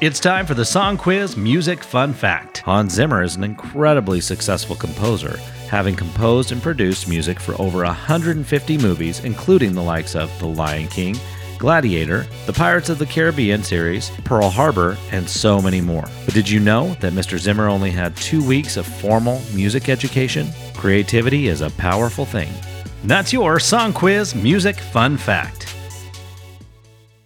It's time for the Song Quiz Music Fun Fact. Hans Zimmer is an incredibly successful composer, having composed and produced music for over 150 movies, including the likes of The Lion King, Gladiator, the Pirates of the Caribbean series, Pearl Harbor, and so many more. But did you know that Mr. Zimmer only had two weeks of formal music education? Creativity is a powerful thing. That's your Song Quiz Music Fun Fact.